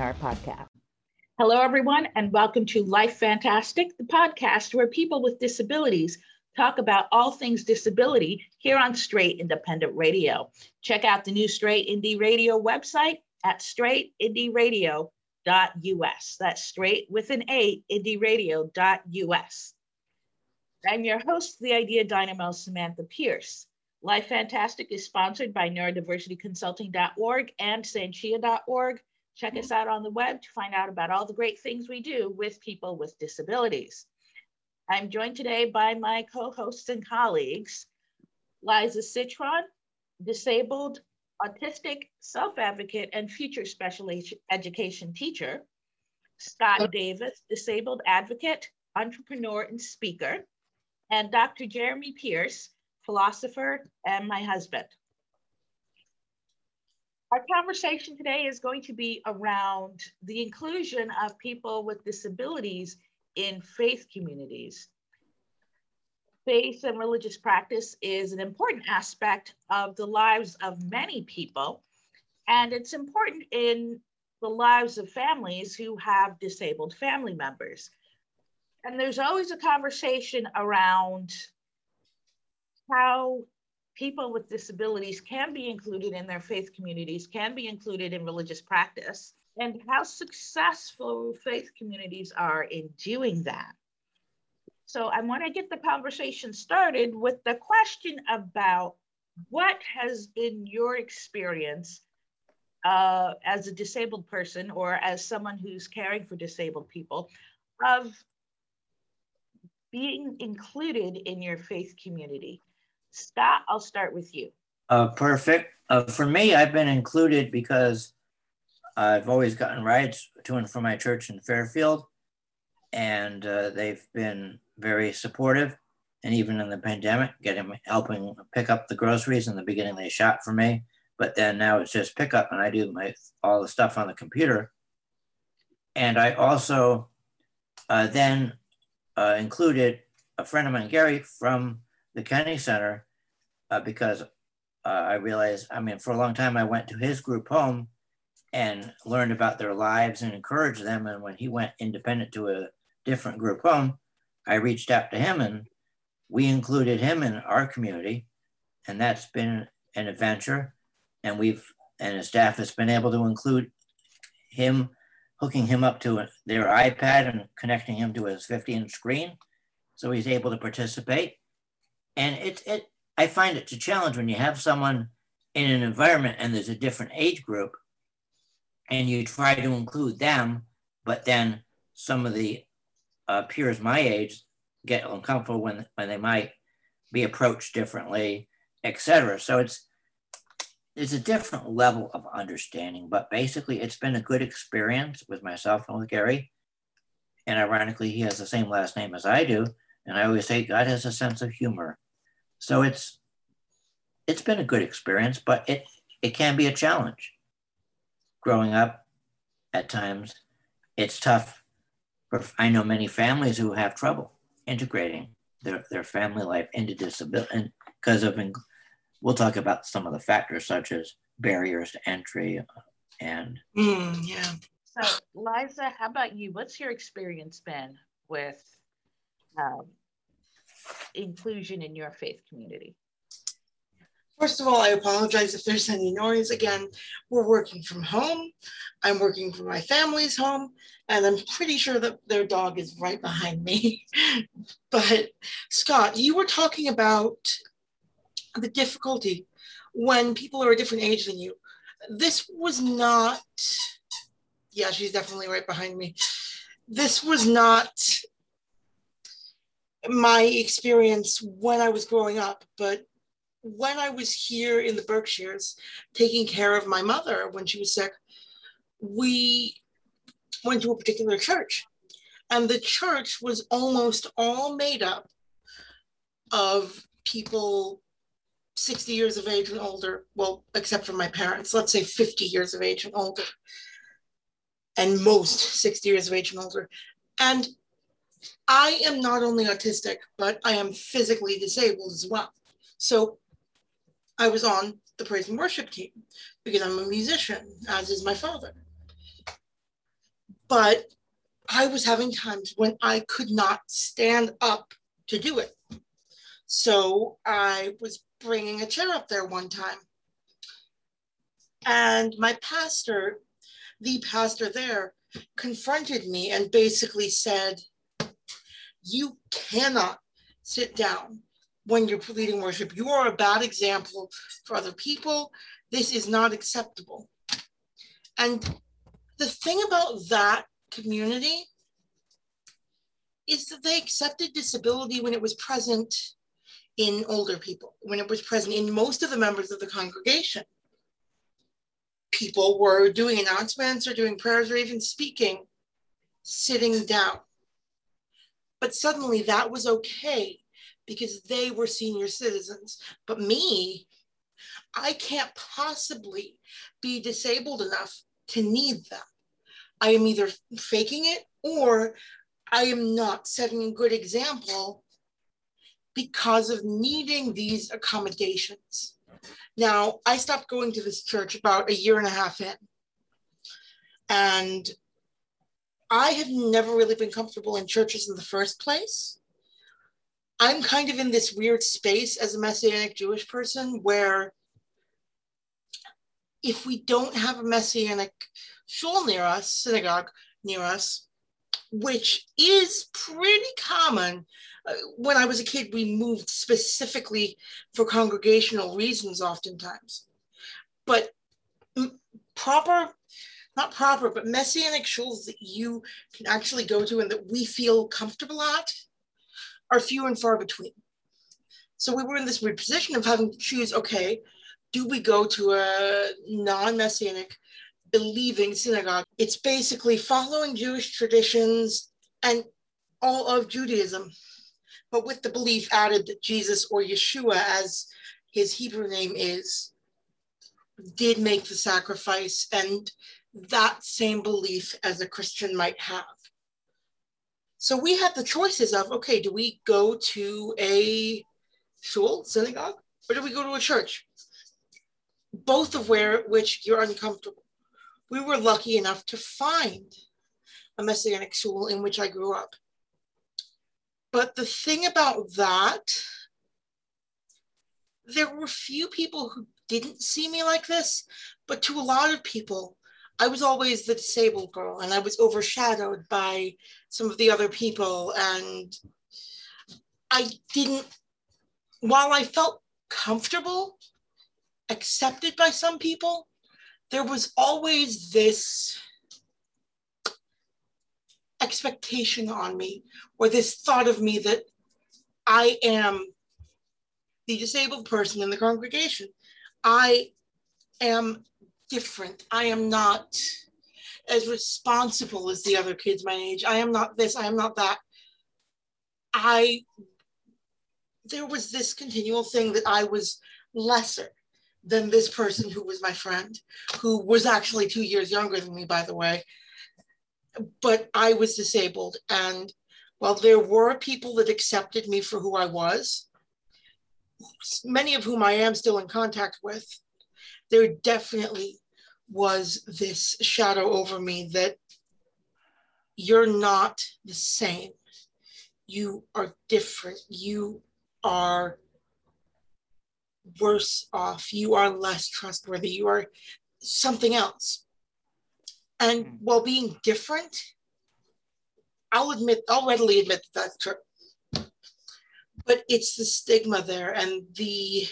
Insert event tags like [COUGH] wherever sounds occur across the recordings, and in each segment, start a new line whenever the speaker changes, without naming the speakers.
our podcast. Hello, everyone, and welcome to Life Fantastic, the podcast where people with disabilities talk about all things disability here on Straight Independent Radio. Check out the new Straight Indie Radio website at straightindieradio.us. That's straight with an A, indieradio.us. I'm your host, the Idea Dynamo, Samantha Pierce. Life Fantastic is sponsored by neurodiversityconsulting.org and sanchia.org. Check hmm. us out on the web to find out about all the great things we do with people with disabilities. I'm joined today by my co-hosts and colleagues, Liza Citron, disabled, autistic, self-advocate, and future special education teacher, Scott Davis, disabled advocate, entrepreneur, and speaker, and Dr. Jeremy Pierce, philosopher, and my husband. Our conversation today is going to be around the inclusion of people with disabilities in faith communities. Faith and religious practice is an important aspect of the lives of many people, and it's important in the lives of families who have disabled family members. And there's always a conversation around how people with disabilities can be included in their faith communities, can be included in religious practice, and how successful faith communities are in doing that. So I want to get the conversation started with the question about what has been your experience uh, as a disabled person or as someone who's caring for disabled people of being included in your faith community. Scott, I'll start with you.
Uh, perfect. Uh, for me, I've been included because I've always gotten rides to and from my church in Fairfield, and uh, they've been very supportive. And even in the pandemic, getting helping pick up the groceries. In the beginning, they shot for me, but then now it's just pickup, and I do my all the stuff on the computer. And I also uh, then uh, included a friend of mine, Gary, from the Kennedy Center, uh, because uh, I realized, I mean, for a long time, I went to his group home and learned about their lives and encouraged them. And when he went independent to a different group home, I reached out to him and we included him in our community. And that's been an adventure. And we've, and his staff has been able to include him, hooking him up to their iPad and connecting him to his 50 inch screen. So he's able to participate. And it, it, I find it a challenge when you have someone in an environment and there's a different age group and you try to include them, but then some of the uh, peers my age get uncomfortable when, when they might be approached differently, etc. So it's it's a different level of understanding, but basically it's been a good experience with myself and with Gary. And ironically, he has the same last name as I do. And I always say God has a sense of humor. So it's it's been a good experience, but it it can be a challenge growing up at times, it's tough. For, I know many families who have trouble integrating their, their family life into disability because of, we'll talk about some of the factors such as barriers to entry and.
Mm, yeah.
So, Liza, how about you? What's your experience been with um, inclusion in your faith community?
First of all, I apologize if there's any noise. Again, we're working from home. I'm working from my family's home, and I'm pretty sure that their dog is right behind me. [LAUGHS] but Scott, you were talking about the difficulty when people are a different age than you. This was not, yeah, she's definitely right behind me. This was not my experience when I was growing up, but when I was here in the Berkshires taking care of my mother when she was sick, we went to a particular church. And the church was almost all made up of people 60 years of age and older. Well, except for my parents, let's say 50 years of age and older. And most 60 years of age and older. And I am not only autistic, but I am physically disabled as well. So I was on the praise and worship team because I'm a musician, as is my father. But I was having times when I could not stand up to do it. So I was bringing a chair up there one time. And my pastor, the pastor there, confronted me and basically said, You cannot sit down when you're leading worship. You are a bad example for other people. This is not acceptable. And the thing about that community is that they accepted disability when it was present in older people, when it was present in most of the members of the congregation. People were doing announcements or doing prayers or even speaking, sitting down. But suddenly that was okay because they were senior citizens. But me, I can't possibly be disabled enough to need that. I am either faking it or I am not setting a good example because of needing these accommodations. Now, I stopped going to this church about a year and a half in. And I have never really been comfortable in churches in the first place. I'm kind of in this weird space as a Messianic Jewish person where if we don't have a Messianic shul near us, synagogue near us, which is pretty common. Uh, when I was a kid, we moved specifically for congregational reasons, oftentimes. But proper, not proper, but messianic shuls that you can actually go to and that we feel comfortable at are few and far between. So we were in this weird position of having to choose okay, do we go to a non messianic believing synagogue. It's basically following Jewish traditions and all of Judaism, but with the belief added that Jesus or Yeshua, as his Hebrew name is, did make the sacrifice and that same belief as a Christian might have. So we had the choices of okay, do we go to a shul, synagogue, or do we go to a church? Both of where which you're uncomfortable we were lucky enough to find a Messianic shul in which I grew up. But the thing about that, there were few people who didn't see me like this, but to a lot of people, I was always the disabled girl and I was overshadowed by some of the other people. And I didn't, while I felt comfortable, accepted by some people, there was always this expectation on me or this thought of me that I am the disabled person in the congregation. I am different. I am not as responsible as the other kids my age. I am not this, I am not that. I, there was this continual thing that I was lesser than this person who was my friend, who was actually two years younger than me, by the way. But I was disabled. And while there were people that accepted me for who I was, many of whom I am still in contact with, there definitely was this shadow over me that you're not the same. You are different. You are worse off, you are less trustworthy, you are something else. And mm. while being different, I'll admit, I'll readily admit that that's true. But it's the stigma there and the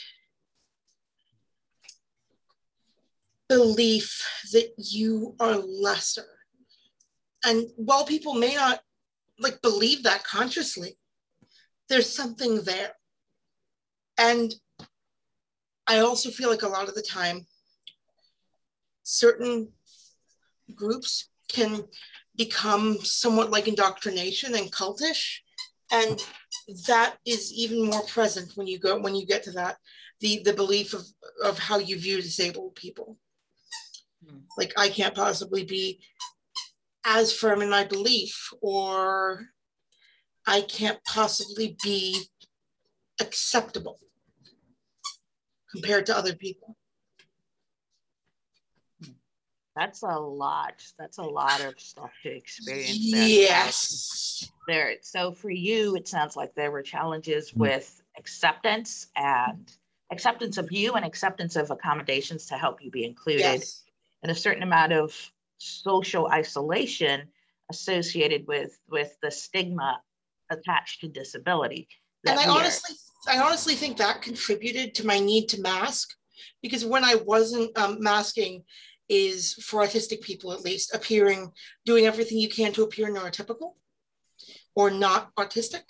belief that you are lesser. And while people may not like believe that consciously, there's something there. And I also feel like a lot of the time, certain groups can become somewhat like indoctrination and cultish. And that is even more present when you go when you get to that, the the belief of, of how you view disabled people. Hmm. Like I can't possibly be as firm in my belief, or I can't possibly be acceptable compared to other people.
That's a lot. That's a lot of stuff to experience.
Yes.
There. So for you, it sounds like there were challenges mm-hmm. with acceptance and acceptance of you and acceptance of accommodations to help you be included yes. And a certain amount of social isolation associated with with the stigma attached to disability
and i honestly i honestly think that contributed to my need to mask because when i wasn't um, masking is for autistic people at least appearing doing everything you can to appear neurotypical or not autistic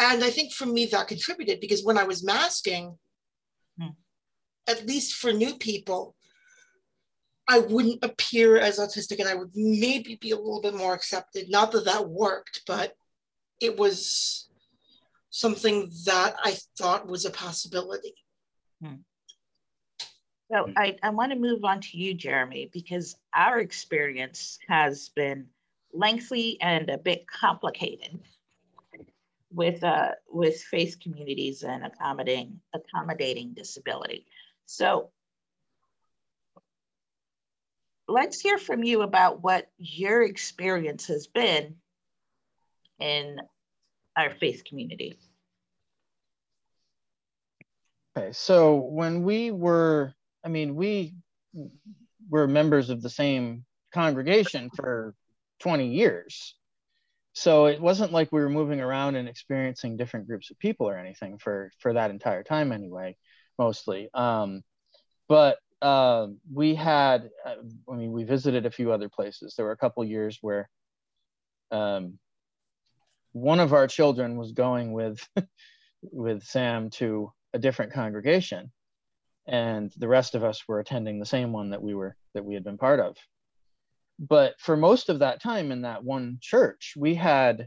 and i think for me that contributed because when i was masking hmm. at least for new people I wouldn't appear as autistic and I would maybe be a little bit more accepted. Not that that worked, but it was something that I thought was a possibility. Hmm.
So I, I want to move on to you, Jeremy, because our experience has been lengthy and a bit complicated with uh, with faith communities and accommodating accommodating disability. So let's hear from you about what your experience has been in our faith community.
Okay, so when we were, I mean, we were members of the same congregation for 20 years. So it wasn't like we were moving around and experiencing different groups of people or anything for for that entire time anyway, mostly. Um, but uh, we had, uh, I mean, we visited a few other places. There were a couple years where um, one of our children was going with [LAUGHS] with Sam to a different congregation, and the rest of us were attending the same one that we were that we had been part of. But for most of that time in that one church, we had,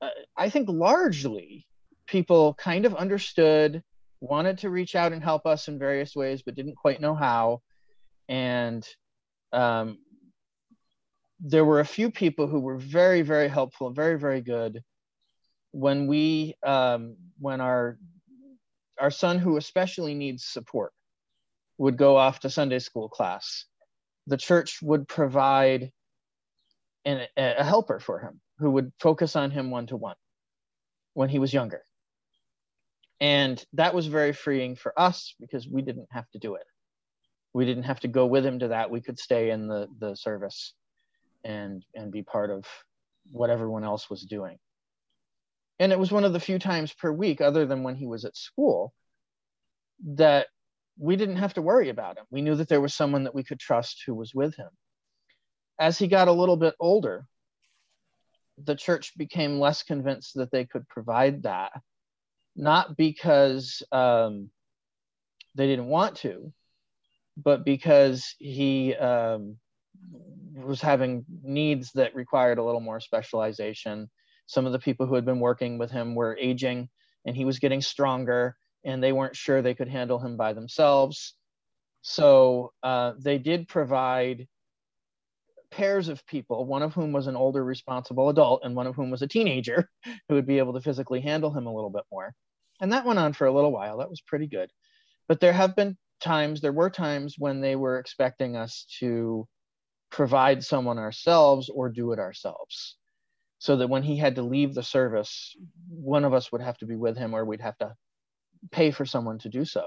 uh, I think, largely people kind of understood wanted to reach out and help us in various ways, but didn't quite know how. And um, there were a few people who were very, very helpful, very, very good. When we, um, when our our son, who especially needs support, would go off to Sunday school class, the church would provide an, a helper for him who would focus on him one to one when he was younger and that was very freeing for us because we didn't have to do it. We didn't have to go with him to that. We could stay in the the service and and be part of what everyone else was doing. And it was one of the few times per week other than when he was at school that we didn't have to worry about him. We knew that there was someone that we could trust who was with him. As he got a little bit older the church became less convinced that they could provide that not because um, they didn't want to, but because he um, was having needs that required a little more specialization. Some of the people who had been working with him were aging and he was getting stronger and they weren't sure they could handle him by themselves. So uh, they did provide pairs of people, one of whom was an older responsible adult and one of whom was a teenager [LAUGHS] who would be able to physically handle him a little bit more. And that went on for a little while. That was pretty good. But there have been times, there were times when they were expecting us to provide someone ourselves or do it ourselves. So that when he had to leave the service, one of us would have to be with him or we'd have to pay for someone to do so.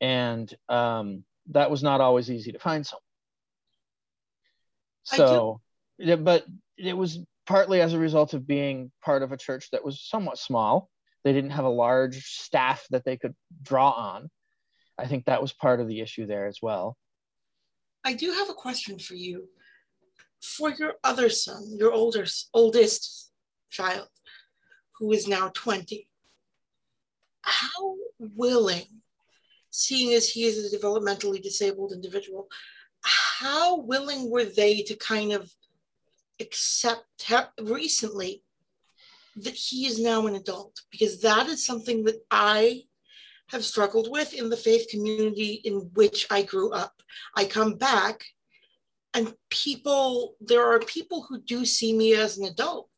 And um, that was not always easy to find someone. So, but it was partly as a result of being part of a church that was somewhat small they didn't have a large staff that they could draw on. I think that was part of the issue there as well.
I do have a question for you. For your other son, your older, oldest child, who is now 20, how willing, seeing as he is a developmentally disabled individual, how willing were they to kind of accept recently that he is now an adult because that is something that I have struggled with in the faith community in which I grew up. I come back and people, there are people who do see me as an adult.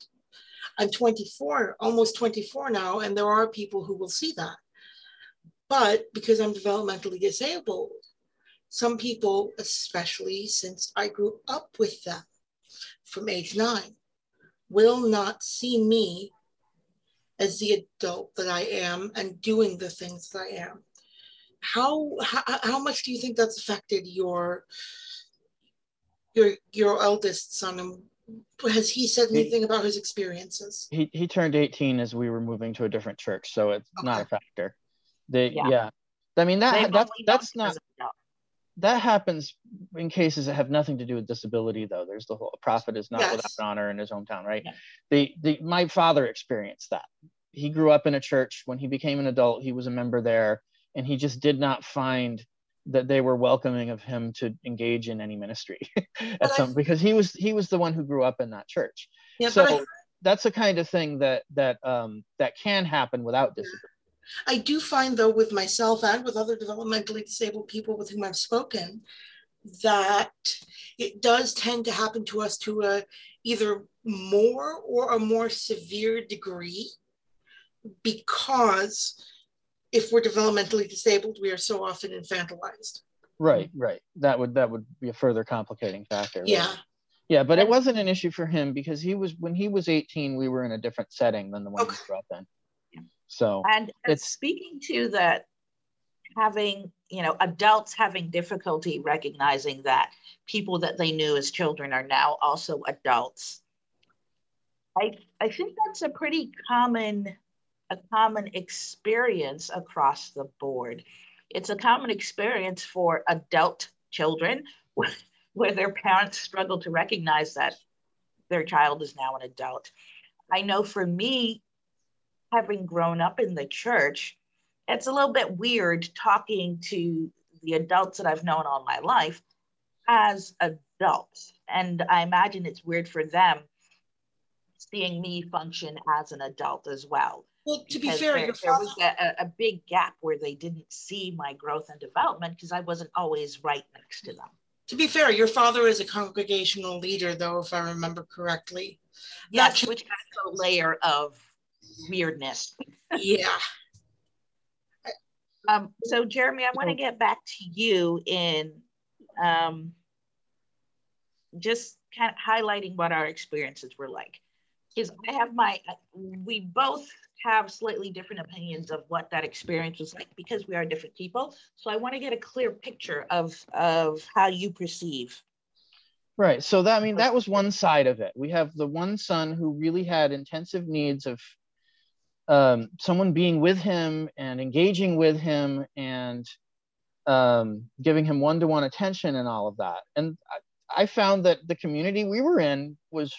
I'm 24, almost 24 now, and there are people who will see that. But because I'm developmentally disabled, some people, especially since I grew up with them from age nine, will not see me as the adult that I am and doing the things that I am. How, how, how much do you think that's affected your your your eldest son and has he said anything he, about his experiences
he, he turned 18 as we were moving to a different church so it's okay. not a factor they yeah. yeah. i mean that that's that's not that happens in cases that have nothing to do with disability though. There's the whole prophet is not yes. without honor in his hometown right? Yeah. the, the my father experienced that. He grew up in a church. When he became an adult he was a member there and he just did not find that they were welcoming of him to engage in any ministry [LAUGHS] at some because he was he was the one who grew up in that church. Yeah, so I, that's the kind of thing that that um that can happen without disability
i do find though with myself and with other developmentally disabled people with whom i've spoken that it does tend to happen to us to a either more or a more severe degree because if we're developmentally disabled, we are so often infantilized.
Right, right. That would that would be a further complicating factor. Right?
Yeah.
Yeah, but it wasn't an issue for him because he was when he was 18, we were in a different setting than the one okay. he grew up in. So
and it's speaking to that having, you know, adults having difficulty recognizing that people that they knew as children are now also adults. I I think that's a pretty common a common experience across the board. It's a common experience for adult children [LAUGHS] where their parents struggle to recognize that their child is now an adult. I know for me, having grown up in the church, it's a little bit weird talking to the adults that I've known all my life as adults. And I imagine it's weird for them seeing me function as an adult as well.
Well, to be fair,
there, there was a, a, big gap where they didn't see my growth and development because I wasn't always right next to them.
To be fair, your father is a congregational leader, though, if I remember correctly.
Yes, which adds a layer of weirdness.
yeah.
Um, so, Jeremy, I want to get back to you in um, just kind of highlighting what our experiences were like. Because I have my, we both have slightly different opinions of what that experience was like because we are different people. So I want to get a clear picture of of how you perceive.
Right. So that I mean that was one side of it. We have the one son who really had intensive needs of um, someone being with him and engaging with him and um, giving him one-to-one attention and all of that. And I, I found that the community we were in was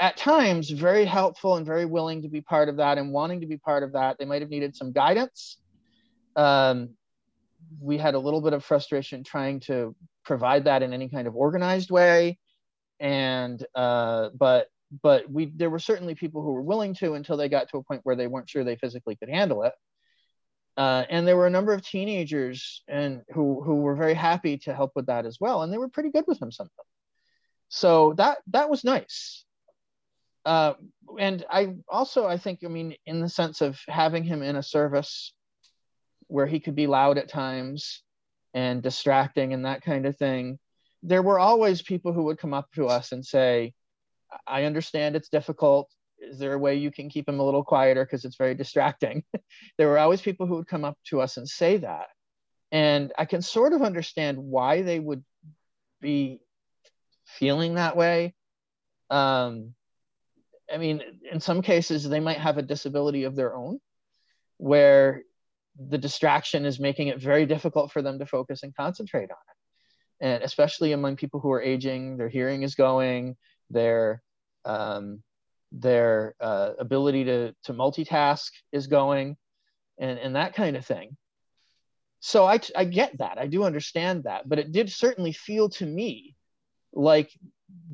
at times very helpful and very willing to be part of that and wanting to be part of that. They might have needed some guidance. Um, we had a little bit of frustration trying to provide that in any kind of organized way. And uh, but but we there were certainly people who were willing to until they got to a point where they weren't sure they physically could handle it. Uh, and there were a number of teenagers and who who were very happy to help with that as well, and they were pretty good with him some. So that that was nice uh, and I also I think I mean in the sense of having him in a service where he could be loud at times and distracting and that kind of thing. There were always people who would come up to us and say, "I understand it's difficult. Is there a way you can keep him a little quieter because it's very distracting?" [LAUGHS] there were always people who would come up to us and say that, and I can sort of understand why they would be feeling that way. Um, I mean, in some cases, they might have a disability of their own where the distraction is making it very difficult for them to focus and concentrate on it. And especially among people who are aging, their hearing is going, their um, their uh, ability to, to multitask is going, and, and that kind of thing. So I, I get that. I do understand that. But it did certainly feel to me like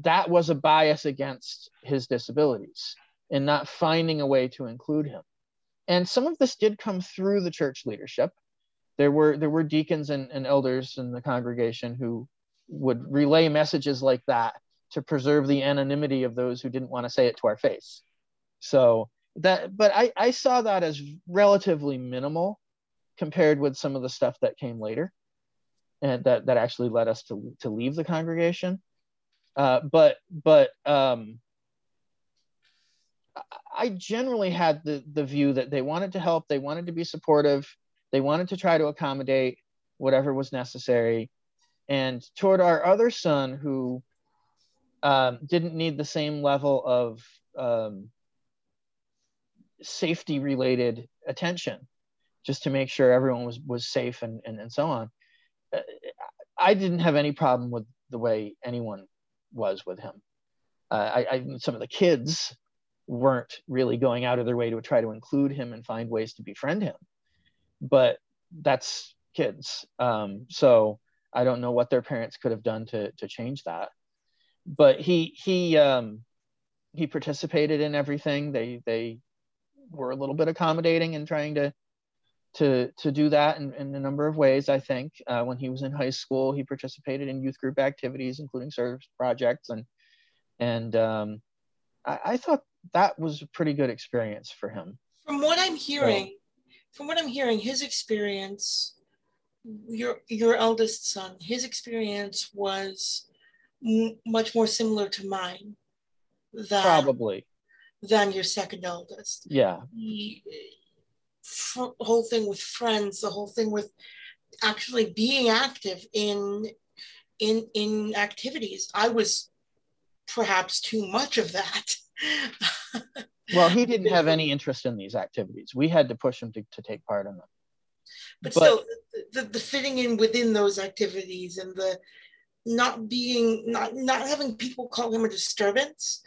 that was a bias against his disabilities and not finding a way to include him. And some of this did come through the church leadership. There were there were deacons and, and elders in the congregation who would relay messages like that to preserve the anonymity of those who didn't want to say it to our face. So that but I, I saw that as relatively minimal compared with some of the stuff that came later. and that that actually led us to to leave the congregation. Uh, but but um, I generally had the the view that they wanted to help, they wanted to be supportive, they wanted to try to accommodate whatever was necessary. And toward our other son, who um, didn't need the same level of um, safety related attention, just to make sure everyone was was safe and and, and so on. Uh, I didn't have any problem with the way anyone was with him. Uh, I, I, some of the kids weren't really going out of their way to try to include him and find ways to befriend him, but that's kids. Um, so I don't know what their parents could have done to to change that. But he he um, he participated in everything. They they were a little bit accommodating in trying to to to do that in, in a number of ways. I think uh, when he was in high school, he participated in youth group activities, including service projects, and and um, I, I, thought that was a pretty good experience for him.
From what I'm hearing, so, from what I'm hearing, his experience, your your eldest son, his experience was m- much more similar to mine.
Than, probably
than your second eldest.
Yeah.
He, fr- whole thing with friends, the whole thing with actually being active in in in activities. I was perhaps too much of that. [LAUGHS]
well, he didn't have any interest in these activities. We had to push him to, to take part in them.
But, but still, the, the fitting in within those activities and the not being not not having people call him a disturbance,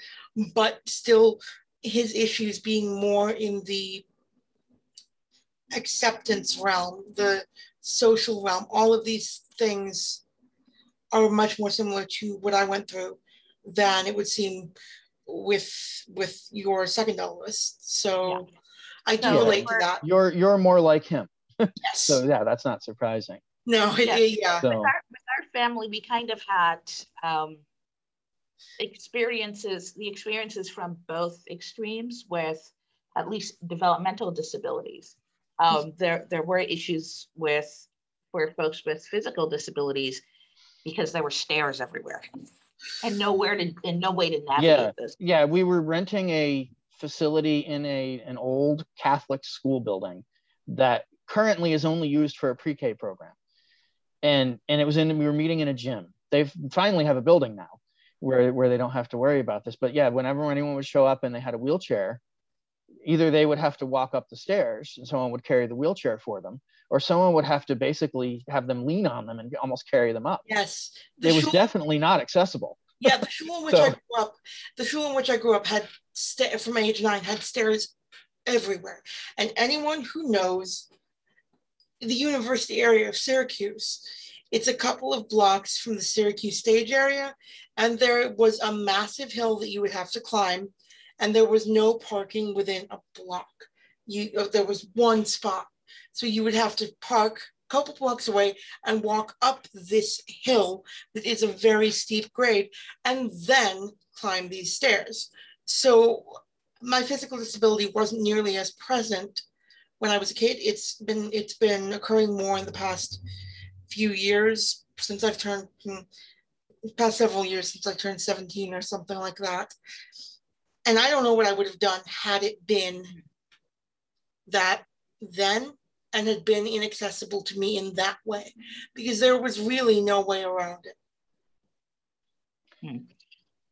but still his issues being more in the acceptance realm, the social realm, all of these things are much more similar to what I went through than it would seem with with your second eldest. So yeah. I do relate to that.
You're you're more like him.
Yes. [LAUGHS]
so yeah, that's not surprising.
No, yeah. yeah.
So. With, our, with our family, we kind of had um, experiences, the experiences from both extremes with at least developmental disabilities. Um, there, there were issues with for folks with physical disabilities because there were stairs everywhere and nowhere to and no way to navigate
yeah.
this.
Yeah, we were renting a facility in a an old Catholic school building that currently is only used for a pre-K program. And and it was in we were meeting in a gym. They've finally have a building now where where they don't have to worry about this. But yeah, whenever anyone would show up and they had a wheelchair, either they would have to walk up the stairs and someone would carry the wheelchair for them or someone would have to basically have them lean on them and almost carry them up
yes
it was definitely not accessible
yeah the shul in which so, i grew up the shul in which i grew up had sta- from age nine had stairs everywhere and anyone who knows the university area of syracuse it's a couple of blocks from the syracuse stage area and there was a massive hill that you would have to climb and there was no parking within a block. You, uh, there was one spot. So you would have to park a couple blocks away and walk up this hill that is a very steep grade and then climb these stairs. So my physical disability wasn't nearly as present when I was a kid. It's been it's been occurring more in the past few years since I've turned hmm, past several years since I turned 17 or something like that and I don't know what I would have done had it been that then and had been inaccessible to me in that way because there was really no way around it.
Hmm.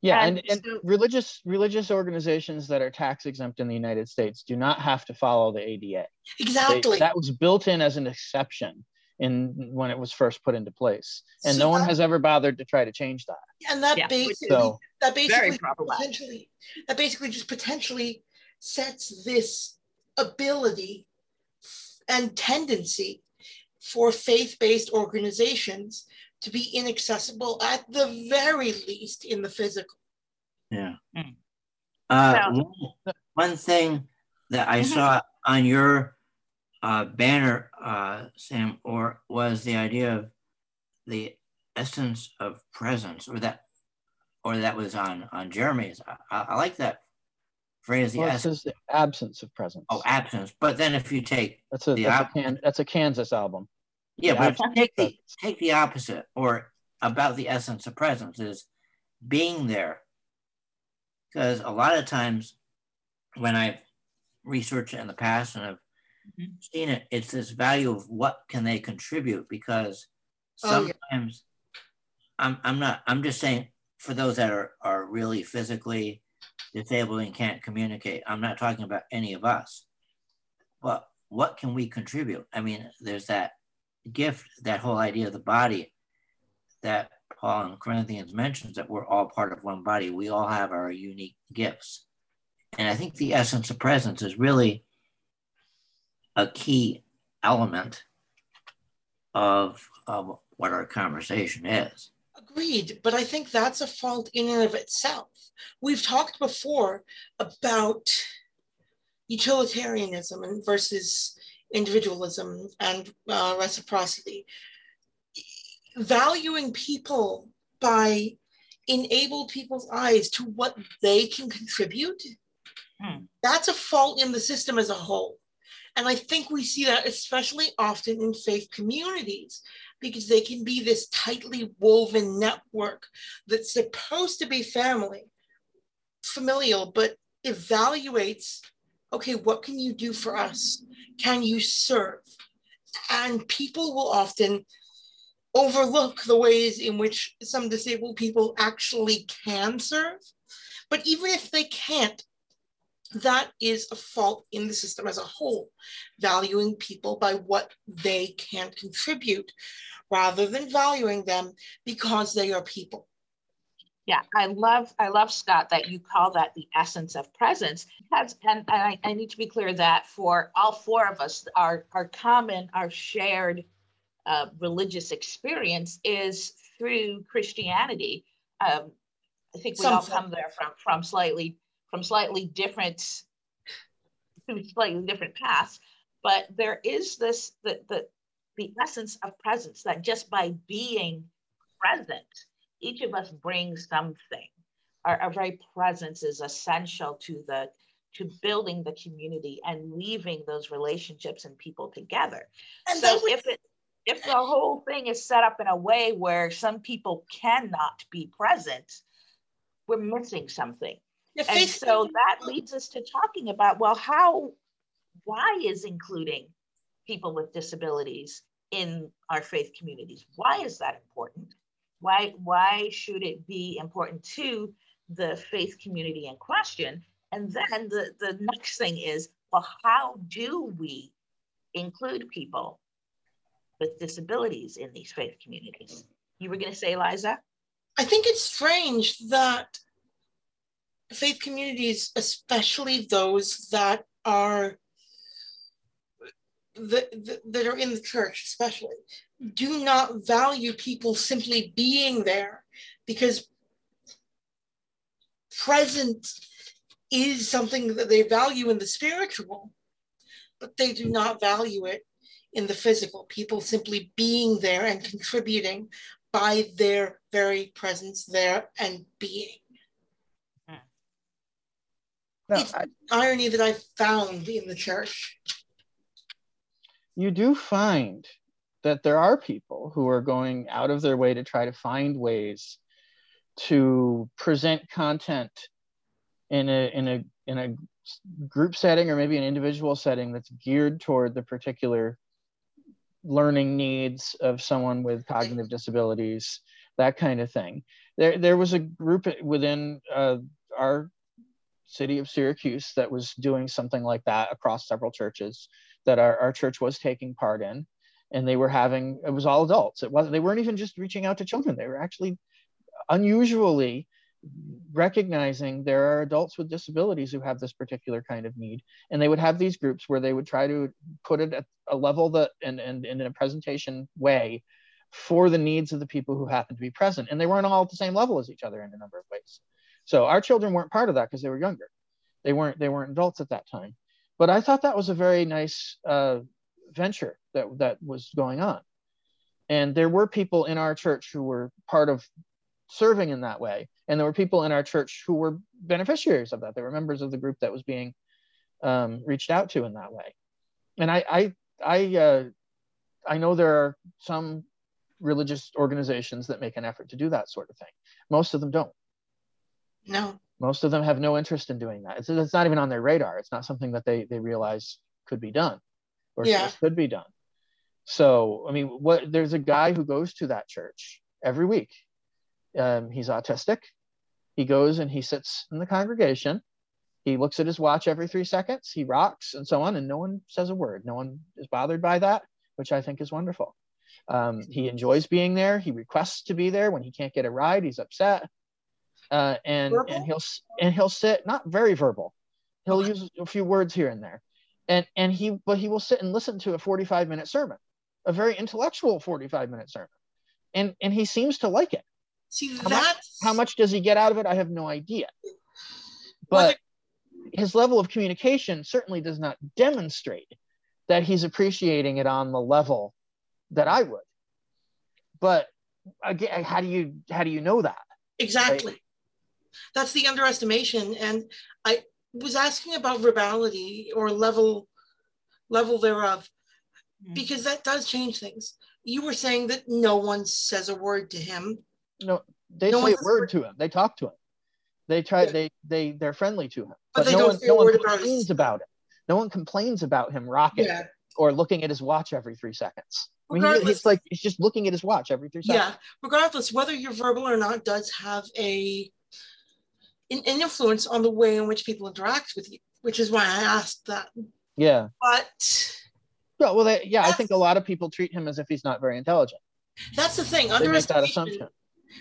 Yeah, and, and, and religious religious organizations that are tax exempt in the United States do not have to follow the ADA.
Exactly.
They, that was built in as an exception in when it was first put into place, and so no one has ever bothered to try to change that.
And that yeah. basically so, that basically potentially that basically just potentially sets this ability and tendency for faith-based organizations to be inaccessible at the very least in the physical.
Yeah. Mm. Uh, one, one thing that I mm-hmm. saw on your uh, banner, uh, Sam, or was the idea of the essence of presence, or that, or that was on on Jeremy's. I, I like that phrase.
The well, essence. the absence of presence.
Oh, absence. But then if you take
that's a
the
that's, a, Can, that's a Kansas album.
Yeah, but take the take the opposite, or about the essence of presence is being there. Because a lot of times, when I've researched it in the past and I've mm-hmm. seen it, it's this value of what can they contribute. Because sometimes oh, yeah. I'm I'm not I'm just saying for those that are are really physically disabled and can't communicate. I'm not talking about any of us. But what can we contribute? I mean, there's that gift, that whole idea of the body that Paul in Corinthians mentions that we're all part of one body. We all have our unique gifts. And I think the essence of presence is really a key element of, of what our conversation is.
Agreed, but I think that's a fault in and of itself. We've talked before about utilitarianism and versus individualism and uh, reciprocity. Valuing people by enable people's eyes to what they can contribute, hmm. that's a fault in the system as a whole. And I think we see that especially often in faith communities because they can be this tightly woven network that's supposed to be family, familial, but evaluates okay, what can you do for us? Can you serve? And people will often overlook the ways in which some disabled people actually can serve. But even if they can't, that is a fault in the system as a whole, valuing people by what they can contribute rather than valuing them because they are people.
Yeah, I love I love Scott that you call that the essence of presence. And I, I need to be clear that for all four of us, our our common, our shared uh, religious experience is through Christianity. Um, I think we all come there from from slightly from slightly different slightly different paths, but there is this the the the essence of presence that just by being present each of us brings something. Our, our very presence is essential to the to building the community and weaving those relationships and people together. And so if it if the whole thing is set up in a way where some people cannot be present, we're missing something. and so that leads us to talking about well, how, why is including people with disabilities in our faith communities? Why is that important? Why, why should it be important to the faith community in question? And then the, the next thing is, well, how do we include people with disabilities in these faith communities? You were going to say, Liza?
I think it's strange that faith communities, especially those that are that, that are in the church, especially, do not value people simply being there because present is something that they value in the spiritual, but they do not value it in the physical. People simply being there and contributing by their very presence there and being. No, it's I, irony that I found in the church.
You do find that there are people who are going out of their way to try to find ways to present content in a in a in a group setting or maybe an individual setting that's geared toward the particular learning needs of someone with cognitive disabilities that kind of thing. There there was a group within uh, our city of syracuse that was doing something like that across several churches that our, our church was taking part in and they were having it was all adults. It wasn't they weren't even just reaching out to children. They were actually unusually recognizing there are adults with disabilities who have this particular kind of need. And they would have these groups where they would try to put it at a level that and, and, and in a presentation way for the needs of the people who happen to be present. And they weren't all at the same level as each other in a number of ways. So our children weren't part of that because they were younger. They weren't they weren't adults at that time. But i thought that was a very nice uh, venture that that was going on and there were people in our church who were part of serving in that way and there were people in our church who were beneficiaries of that they were members of the group that was being um, reached out to in that way and i i i uh, I know there are some religious organizations that make an effort to do that sort of thing. Most of them don't.
No.
Most of them have no interest in doing that. It's, it's not even on their radar. It's not something that they they realize could be done or
Yeah.
could be done. So, I mean, what there's a guy who goes to that church every week. Um, he's autistic. He goes and he sits in the congregation. He looks at his watch every three seconds. He rocks and so on, and no one says a word. No one is bothered by that, which I think is wonderful. Um, he enjoys being there. He requests to be there. When he can't get a ride, he's upset, uh, and
Verbal?
and he'll and he'll sit not very verbal. He'll use a few words here and there, and and he but he will sit and listen to a 45 minute sermon, a very intellectual 45 minute sermon, and and he seems to like it.
See,
How much- How much does he get out of it? I have no idea. But his level of communication certainly does not demonstrate that he's appreciating it on the level that I would. But again, how do you how do you know that?
Exactly. That's the underestimation. And I was asking about verbality or level level thereof,
Mhm.
because that does change things. You were saying that no one says a word to him.
No, they
No
say a word to him. They talk to him. They try.
Yeah.
They they they're friendly to him.
But they
no
don't
one
say a
no one
word about
complains about it. No one complains about him rocking
Yeah.
or looking at his watch every three seconds. I mean,
Regardless-
he's like he's just looking at his watch every three seconds.
Yeah. Regardless, whether you're verbal or not does have a an, an influence on the way in which people interact with you, which is why I asked that.
Yeah.
But
Yeah, well, they, yeah, I think a lot of people treat him as if he's not very intelligent.
that's the thing.
Make that
Underestimation.
assumption.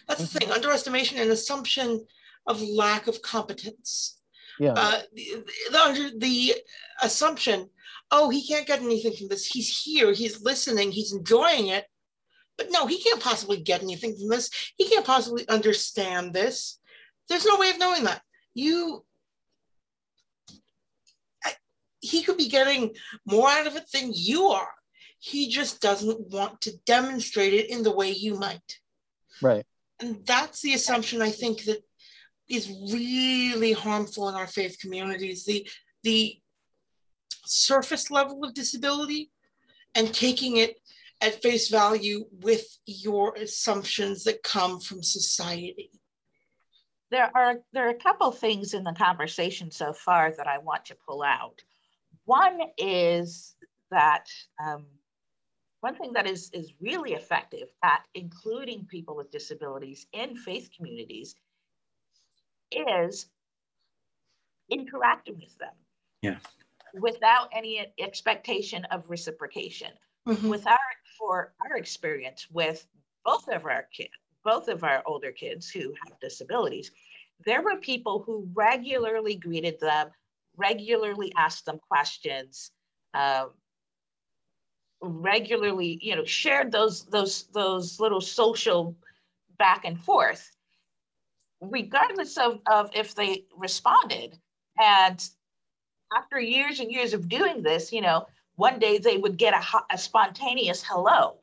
That's the thing. Underestimation and assumption of lack of competence.
Yeah,
uh, the, the, under the assumption, oh, he can't get anything from this. He's here, he's listening, he's enjoying it. But no, he can't possibly get anything from this. He can't possibly understand this. There's no way of knowing that. You, I, he could be getting more out of it than you are. He just doesn't want to demonstrate it in the way you might.
right.
And that's the assumption I think that is really harmful in our faith communities. The the surface level of disability and taking it at face value with your assumptions that come from society.
There are there are a couple things in the conversation so far that I want to pull out. One is that um, one thing that is is really effective at including people with disabilities in faith communities is interacting with them.
Yeah.
Without any expectation of reciprocation
Mhm.
with our for our experience with both of our kids both of our older kids who have disabilities there were people who regularly greeted them regularly asked them questions um, regularly you know shared those those those little social back and forth regardless of, of if they responded. And after years and years of doing this you know one day they would get a, a spontaneous hello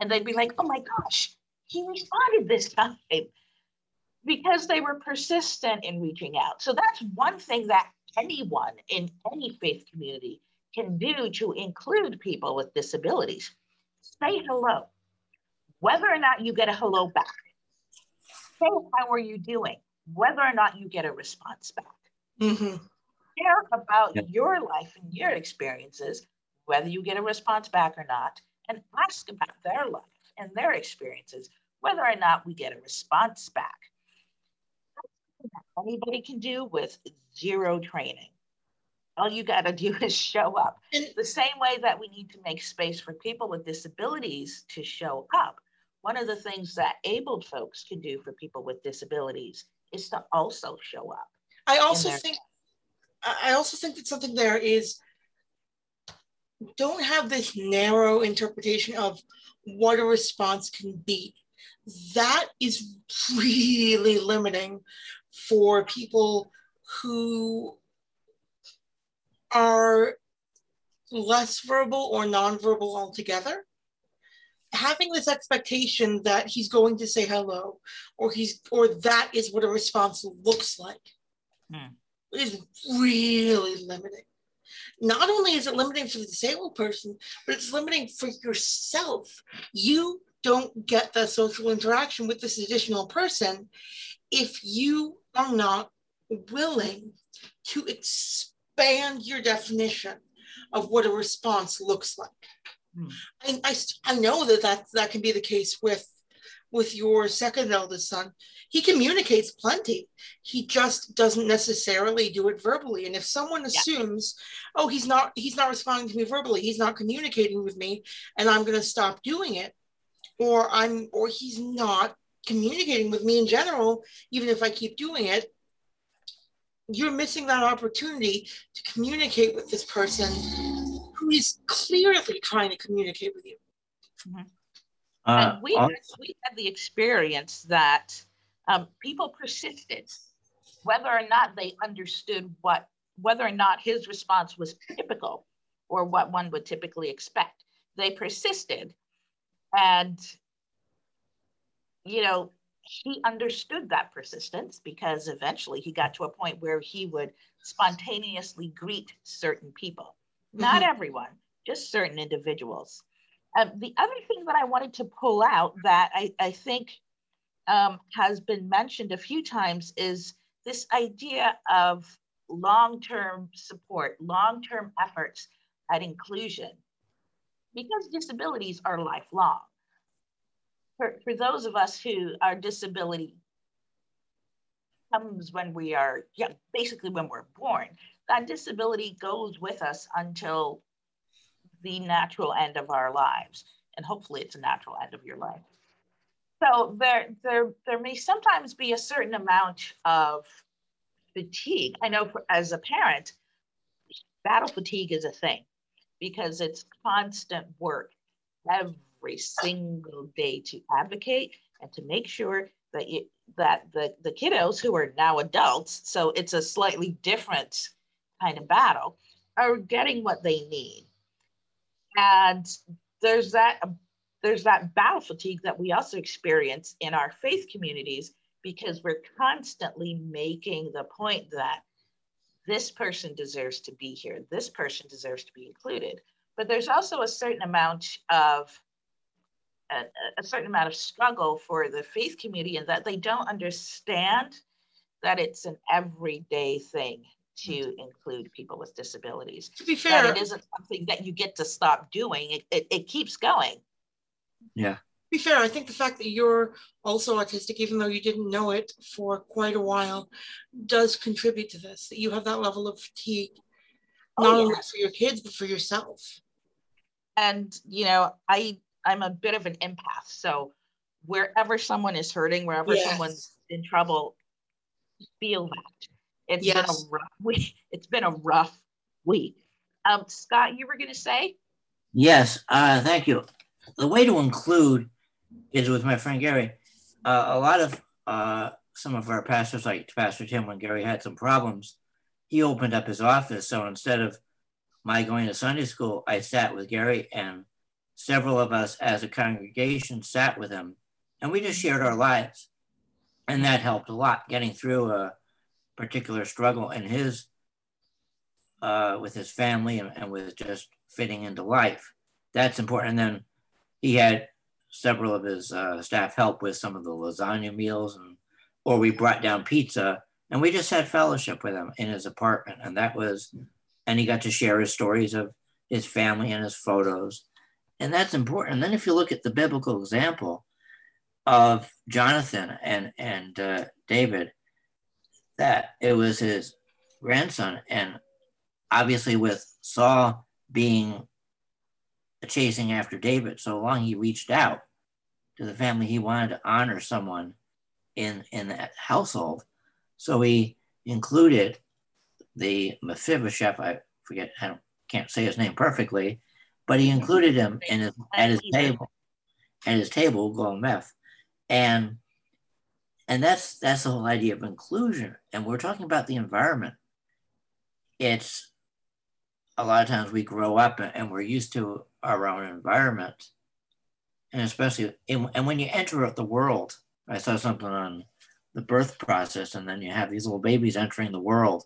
and they'd be like oh my gosh he responded this time because they were persistent in reaching out. So that's one thing that anyone in any faith community can do to include people with disabilities. Say hello. Whether or not you get a hello back. Say how are you doing? Whether or not you get a response back.
Mhm.
share about
Yeah.
your life and your experiences, whether you get a response back or not, and ask about their life and their experiences, whether or not we get a response back. Anybody can do with zero training. All you got to do [LAUGHS] is show up. The same way that we need to make space for people with disabilities to show up. One of the things that abled folks can do for people with disabilities is to also show up.
I also think I also think that something there is don't have this narrow interpretation of what a response can be. That is really limiting for people who are less verbal or nonverbal altogether. Having this expectation that he's going to say hello or he's or that is what a response looks like
Hmm.
is really limiting. Not only is it limiting for the disabled person, but it's limiting for yourself. You don't get the social interaction with this additional person if you are not willing to expand your definition of what a response looks like. Hmm. I, I, I know that, that that can be the case with with your second eldest son he communicates plenty he just doesn't necessarily do it verbally and if someone assumes yeah. oh he's not he's not responding to me verbally he's not communicating with me and i'm going to stop doing it or i'm or he's not communicating with me in general even if i keep doing it you're missing that opportunity to communicate with this person who is clearly trying to communicate with you. Mm-hmm.
Uh, and we, had, we had the experience that um, people persisted, whether or not they understood what, whether or not his response was typical or what one would typically expect. They persisted. And, you know, he understood that persistence because eventually he got to a point where he would spontaneously greet certain people. Not mm-hmm. everyone, just certain individuals. Um, the other thing that I wanted to pull out that I, I think um, has been mentioned a few times is this idea of long term support, long term efforts at inclusion, because disabilities are lifelong. For, for those of us who our disability comes when we are, yeah, basically when we're born, that disability goes with us until the natural end of our lives. And hopefully it's a natural end of your life. So there, there, there may sometimes be a certain amount of fatigue. I know for, as a parent, battle fatigue is a thing because it's constant work every single day to advocate and to make sure that you, that the, the kiddos who are now adults, so it's a slightly different kind of battle, are getting what they need. And there's that there's that battle fatigue that we also experience in our faith communities because we're constantly making the point that this person deserves to be here, this person deserves to be included. But there's also a certain amount of a, a certain amount of struggle for the faith community and that they don't understand that it's an everyday thing to mm-hmm. include people with disabilities.
To be fair,
that it isn't something that you get to stop doing. It, it, it keeps going.
Yeah.
To be fair, I think the fact that you're also autistic, even though you didn't know it for quite a while, does contribute to this. That you have that level of fatigue, oh, not oh, yeah. only for your kids but for yourself.
And you know, I I'm a bit of an empath. So wherever someone is hurting, wherever yes. someone's in trouble, feel that. It's yes. been a rough [LAUGHS] week. It's been a rough week. Um, Scott, you were going to say?
Yes, uh, thank you. The way to include is with my friend Gary. Uh, a lot of uh, some of our pastors, like Pastor Tim, when Gary had some problems, he opened up his office. So instead of my going to Sunday school, I sat with Gary and several of us as a congregation sat with him and we just shared our lives. And that helped a lot getting through a particular struggle in his, uh, with his family and, and with just fitting into life. That's important. And then he had several of his uh, staff help with some of the lasagna meals and or we brought down pizza and we just had fellowship with him in his apartment and that was and he got to share his stories of his family and his photos and that's important. And then if you look at the biblical example of Jonathan and and uh, David, that it was his grandson, and obviously with Saul being chasing after David so long, he reached out to the family. He wanted to honor someone in in that household, so he included the Mephibosheth. I forget. I don't, can't say his name perfectly, but he included him in his, at his table, at his table, going meth, and and that's that's the whole idea of inclusion. And we're talking about the environment. It's a lot of times we grow up and we're used to our own environment, and especially in, and when you enter the world, I saw something on the birth process, and then you have these little babies entering the world,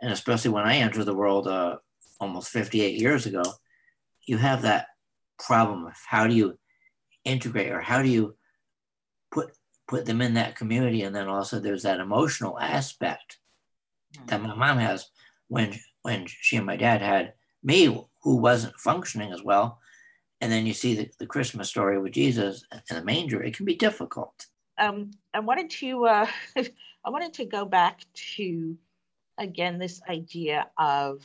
and especially when I enter the world, uh, almost 58 years ago, you have that problem of how do you integrate or how do you put put them in that community and then also there's that emotional aspect that my mom has when when she and my dad had me who wasn't functioning as well. And then you see the, the christmas story with jesus in the manger. It can be difficult.
Um, i wanted to uh, [LAUGHS] i wanted to go back to again this idea of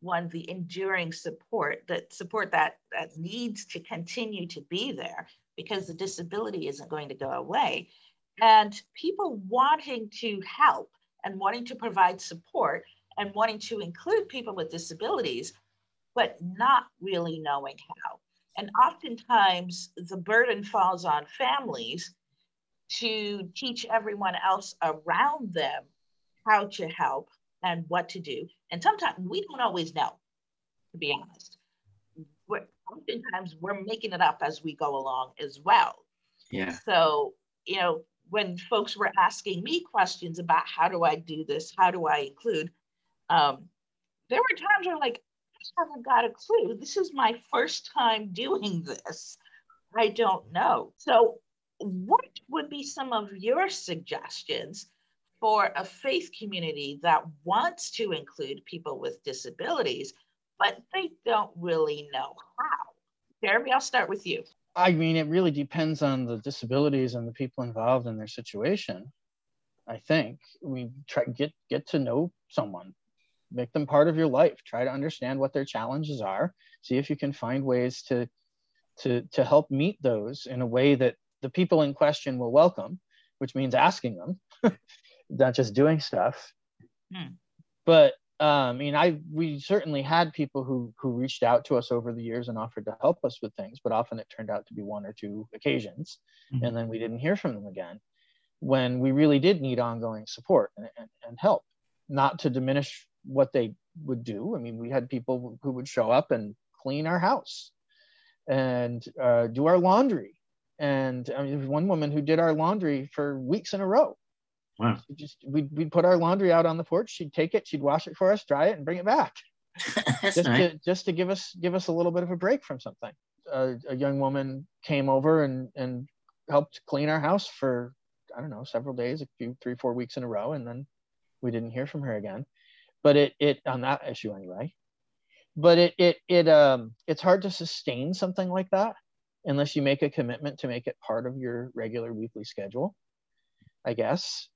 one the enduring support that support that that needs to continue to be there because the disability isn't going to go away and people wanting to help and wanting to provide support and wanting to include people with disabilities but not really knowing how and oftentimes the burden falls on families to teach everyone else around them how to help and what to do. And sometimes we don't always know, to be honest. Oftentimes we're making it up as we go along as well.
Yeah.
So, you know, when folks were asking me questions about how do I do this, how do I include, um, there were times where like, I haven't got a clue. This is my first time doing this. I don't know. So, what would be some of your suggestions for a faith community that wants to include people with disabilities, but they don't really know how. Jeremy, I'll start with you.
I mean, it really depends on the disabilities and the people involved in their situation. I think we try get get to know someone, make them part of your life. Try to understand what their challenges are. See if you can find ways to to to help meet those in a way that the people in question will welcome, which means asking them [LAUGHS] not just doing stuff. Hmm. But um, I mean, I we certainly had people who who reached out to us over the years and offered to help us with things, but often it turned out to be one or two occasions, mm-hmm. and then we didn't hear from them again. When we really did need ongoing support and, and, and help, not to diminish what they would do. I mean, we had people who would show up and clean our house and uh, do our laundry. And I mean, there was one woman who did our laundry for weeks in a row
Wow.
We just we'd, we'd put our laundry out on the porch. She'd take it, she'd wash it for us, dry it, and bring it back. [LAUGHS] just nice. to just to give us give us a little bit of a break from something. Uh, a young woman came over and and helped clean our house for I don't know several days, a few three four weeks in a row, and then we didn't hear from her again. But it it on that issue anyway. But it it it um it's hard to sustain something like that unless you make a commitment to make it part of your regular weekly schedule. I guess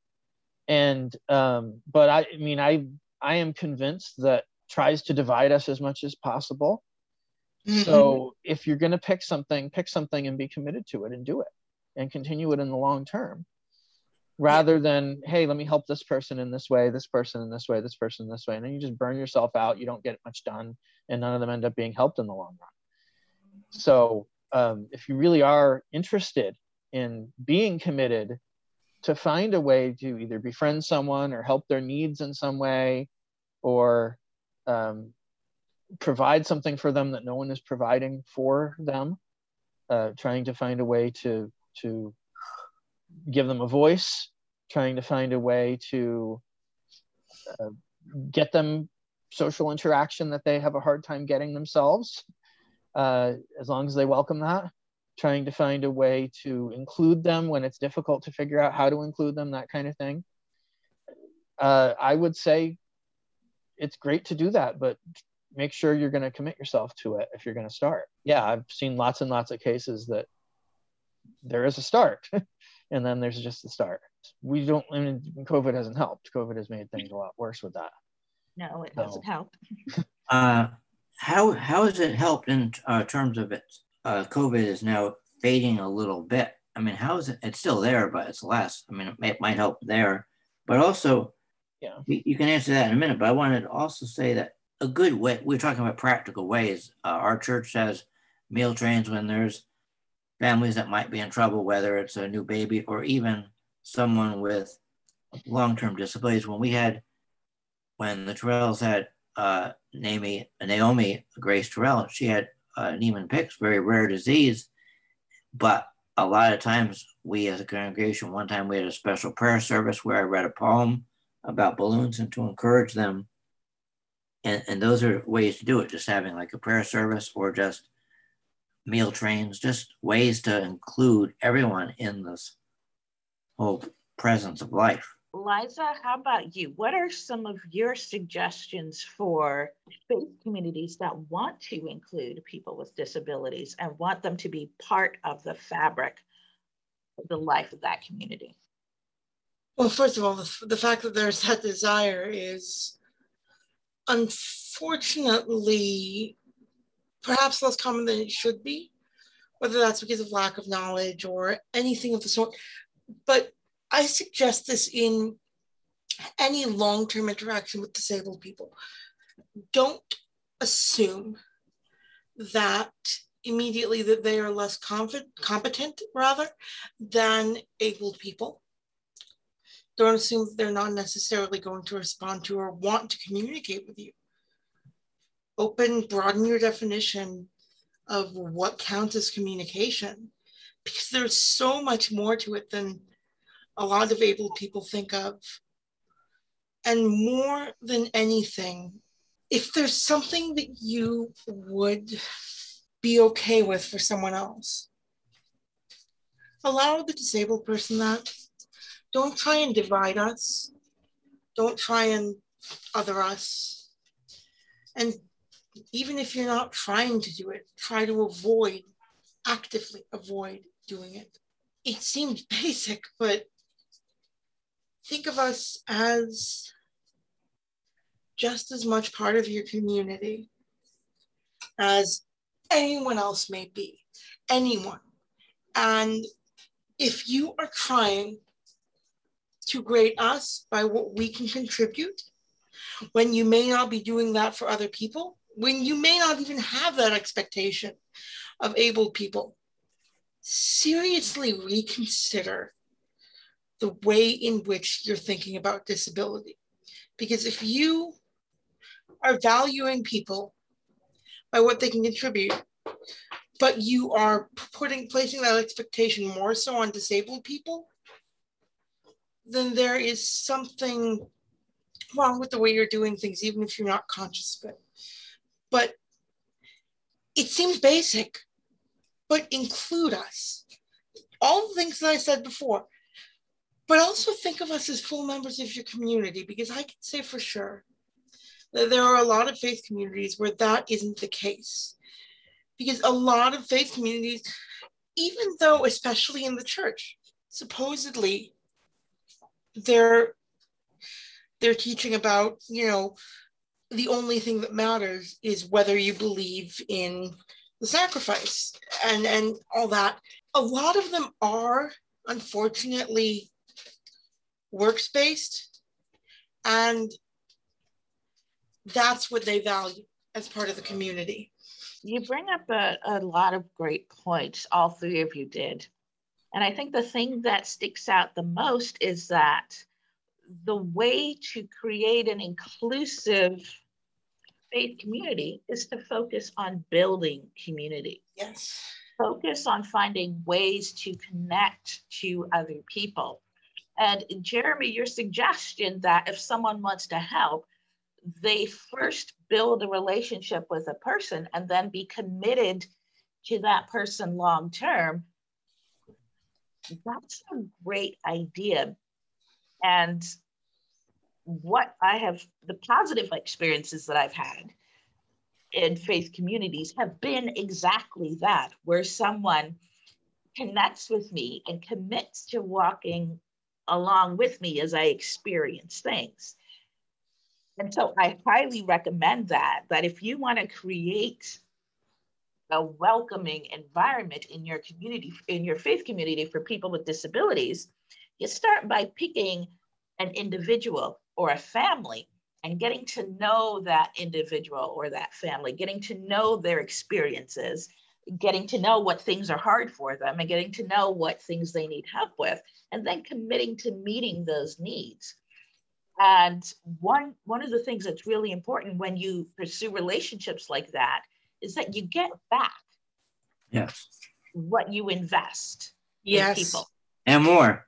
and um, but I, I mean I I am convinced that tries to divide us as much as possible. Mm-hmm. So if you're going to pick something, pick something and be committed to it and do it and continue it in the long term rather than hey let me help this person in this way this person in this way this person in this way and then you just burn yourself out you don't get much done and none of them end up being helped in the long run so um, if you really are interested in being committed to find a way to either befriend someone or help their needs in some way or um, provide something for them that no one is providing for them uh, trying to find a way to to give them a voice trying to find a way to uh, get them social interaction that they have a hard time getting themselves uh, as long as they welcome that trying to find a way to include them when it's difficult to figure out how to include them, that kind of thing. Uh, I would say it's great to do that, but make sure you're going to commit yourself to it if you're going to start. Yeah, I've seen lots and lots of cases that there is a start [LAUGHS] and then there's just the start. We don't, I mean, COVID hasn't helped. COVID has made things a lot worse with that.
No, it doesn't help. [LAUGHS]
uh, how, how has it helped in uh, terms of its uh, COVID is now fading a little bit. I mean, how is it? It's still there, but it's less. I mean, it, may, it might help there, but also,
yeah,
you, you, can answer that in a minute. But I wanted to also say that a good way we're talking about practical ways. Uh, our church has meal trains when there's families that might be in trouble, whether it's a new baby or even someone with long-term disabilities. When we had, when the Terrells had uh, Naomi, Naomi Grace Terrell, she had uh, Niemann-Pick's very rare disease, but a lot of times we as a congregation, one time we had a special prayer service where I read a poem about balloons and to encourage them. And, and those are ways to do it, just having like a prayer service or just meal trains, just ways to include everyone in this whole presence of life.
Liza, how about you? What are some of your suggestions for faith communities that want to include people with disabilities and want them to be part of the fabric of the life of that community?
Well, first of all, the, fact that there's that desire is unfortunately perhaps less common than it should be, whether that's because of lack of knowledge or anything of the sort. But I suggest this in any long term interaction with disabled people. Don't assume that immediately that they are less competent rather than able people. Don't assume that they're not necessarily going to respond to or want to communicate with you. Open, broaden your definition of what counts as communication because there's so much more to it than a lot of able people think of. And more than anything, if there's something that you would be okay with for someone else, allow the disabled person that. Don't try and divide us. Don't try and other us. And even if you're not trying to do it, try to avoid, actively avoid doing it. It seems [LAUGHS] basic, but think of us as just as much part of your community as anyone else may be, anyone. And if you are trying to grade us by what we can contribute, when you may not be doing that for other people, when you may not even have that expectation of able people, seriously reconsider the way in which you're thinking about disability. Because if you are valuing people by what they can contribute, but you are putting placing that expectation more so on disabled people, then there is something wrong with the way you're doing things, even if you're not conscious of it. But it seems basic, but include us. All the things that I said before, but also think of us as full members of your community because I can say for sure that there are a lot of faith communities where that isn't the case. Because a lot of faith communities, even though, especially in the church, supposedly they're they're teaching about, you know, the only thing that matters is whether you believe in the sacrifice and and all that. A lot of them are unfortunately works based and that's what they value as part of the community.
You bring up a, a lot of great points all three of you did. And i think the thing that sticks out the most is that the way to create an inclusive faith community is to focus on building community.
Yes.
Focus on finding ways to connect to other people and Jeremy, your suggestion that if someone wants to help, they first build a relationship with a person and then be committed to that person long term. That's a great idea. And what I have, the positive experiences that I've had in faith communities have been exactly that, where someone connects with me and commits to walking along with me as I experience things. And so I highly recommend that, that if you want to create a welcoming environment in your community, in your faith community for people with disabilities, you start by picking an individual or a family and getting to know that individual or that family, getting to know their experiences, getting to know what things are hard for them and getting to know what things they need help with and then committing to meeting those needs and one one of the things that's really important when you pursue relationships like that is that you get back
yes
what you invest
yes
in people
and more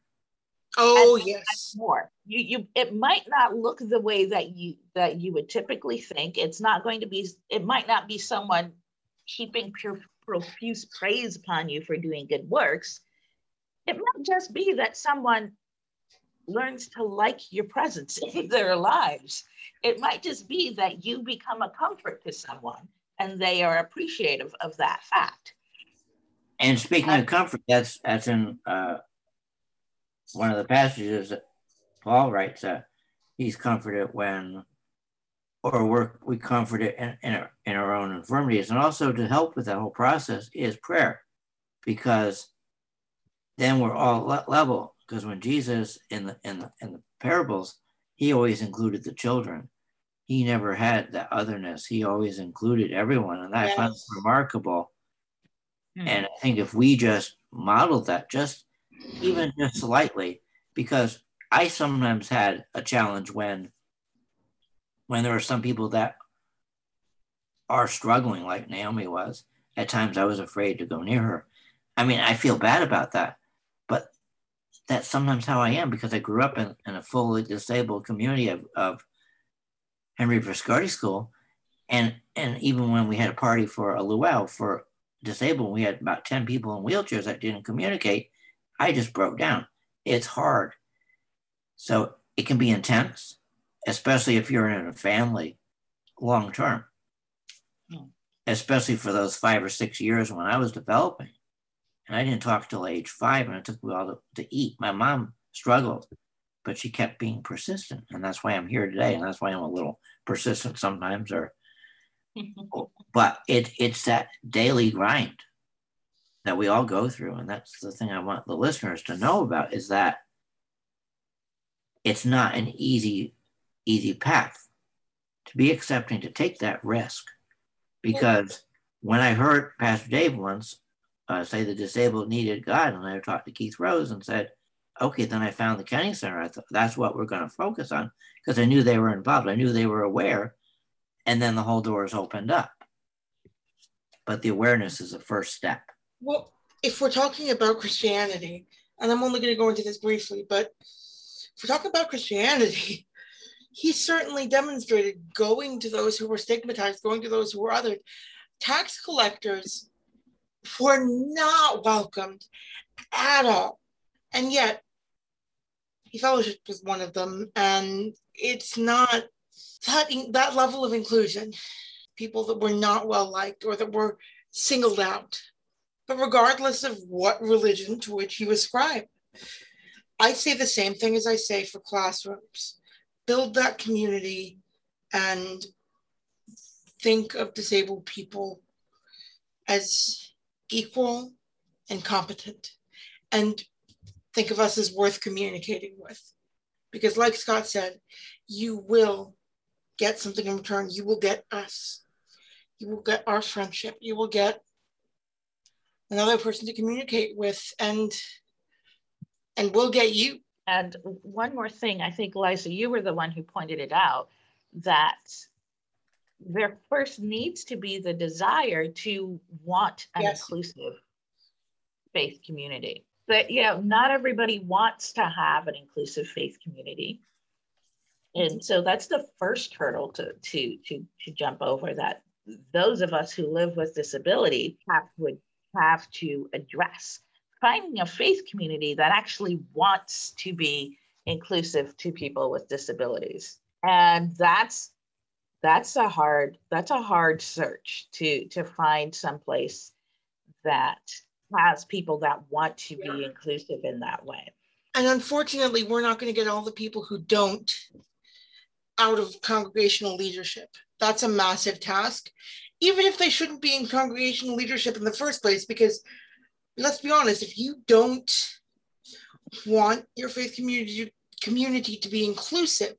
Oh yes.
More. You you it might not look the way that you that you would typically think. It's not going to be it might not be someone keeping pure profuse praise upon you for doing good works. It might just be that someone learns to like your presence [LAUGHS] in their lives. It might just be that you become a comfort to someone and they are appreciative of that fact.
And speaking of comfort, that's that's in uh, one of the passages that Paul writes that he's comforted when, or we're, we comforted in, in, our, in our own infirmities. And also to help with that whole process is prayer, because then we're all le- level. Because when Jesus in the, in the in the parables, he always included the children. He never had that otherness. He always included everyone, and that yes. I remarkable. Hmm. And I think if we just modeled that, just even just slightly, because I sometimes had a challenge when when there are some people that are struggling like Naomi was. At times I was afraid to go near her. I mean, I feel bad about that, but that's sometimes how I am because I grew up in, in a fully disabled community of, of Henry Viscardi School. And and even when we had a party for a luau for disabled, we had about 10 people in wheelchairs that didn't communicate. I just broke down. It's hard. So it can be intense, especially if you're in a family long term, hmm. especially for those five or six years when I was developing. And I didn't talk till age five, and it took me all to, to eat. My mom struggled, but she kept being persistent. And that's why I'm here today. And that's why I'm a little persistent sometimes, or [LAUGHS] but it it's that daily grind that we all go through and that's the thing i want the listeners to know about is that it's not an easy easy path to be accepting to take that risk. Because when i heard pastor dave once uh, say the disabled needed god and i talked to keith rose and said okay then i found the kenny center. I thought that's what we're going to focus on. Because i knew they were involved. I knew they were aware. And then the whole door is opened up. But the awareness is the first step.
Well, if we're talking about Christianity, and I'm only going to go into this briefly, but if we're talking about Christianity, he certainly demonstrated going to those who were stigmatized, going to those who were othered. Tax collectors were not welcomed at all. And yet, he fellowshiped with one of them, and it's not that, that level of inclusion, people that were not well liked or that were singled out but regardless of what religion to which you ascribe. I say the same thing as I say for classrooms build that community and think of disabled people as equal and competent and think of us as worth communicating with. Because, like Scott said, you will get something in return. You will get us. You will get our friendship. You will get another person to communicate with and and we'll get you
and one more thing i think liza you were the one who pointed it out that there first needs to be the desire to want an yes. inclusive faith community but you know not everybody wants to have an inclusive faith community and so that's the first hurdle to to to, to jump over that those of us who live with disability have to have to address. Finding a faith community that actually wants to be inclusive to people with disabilities. And that's that's a hard that's a hard search to to find someplace that has people that want to be inclusive in that way.
And unfortunately, we're not going to get all the people who don't out of congregational leadership. That's a massive task even if they shouldn't be in congregational leadership in the first place, because let's be honest, if you don't want your faith community community to be inclusive,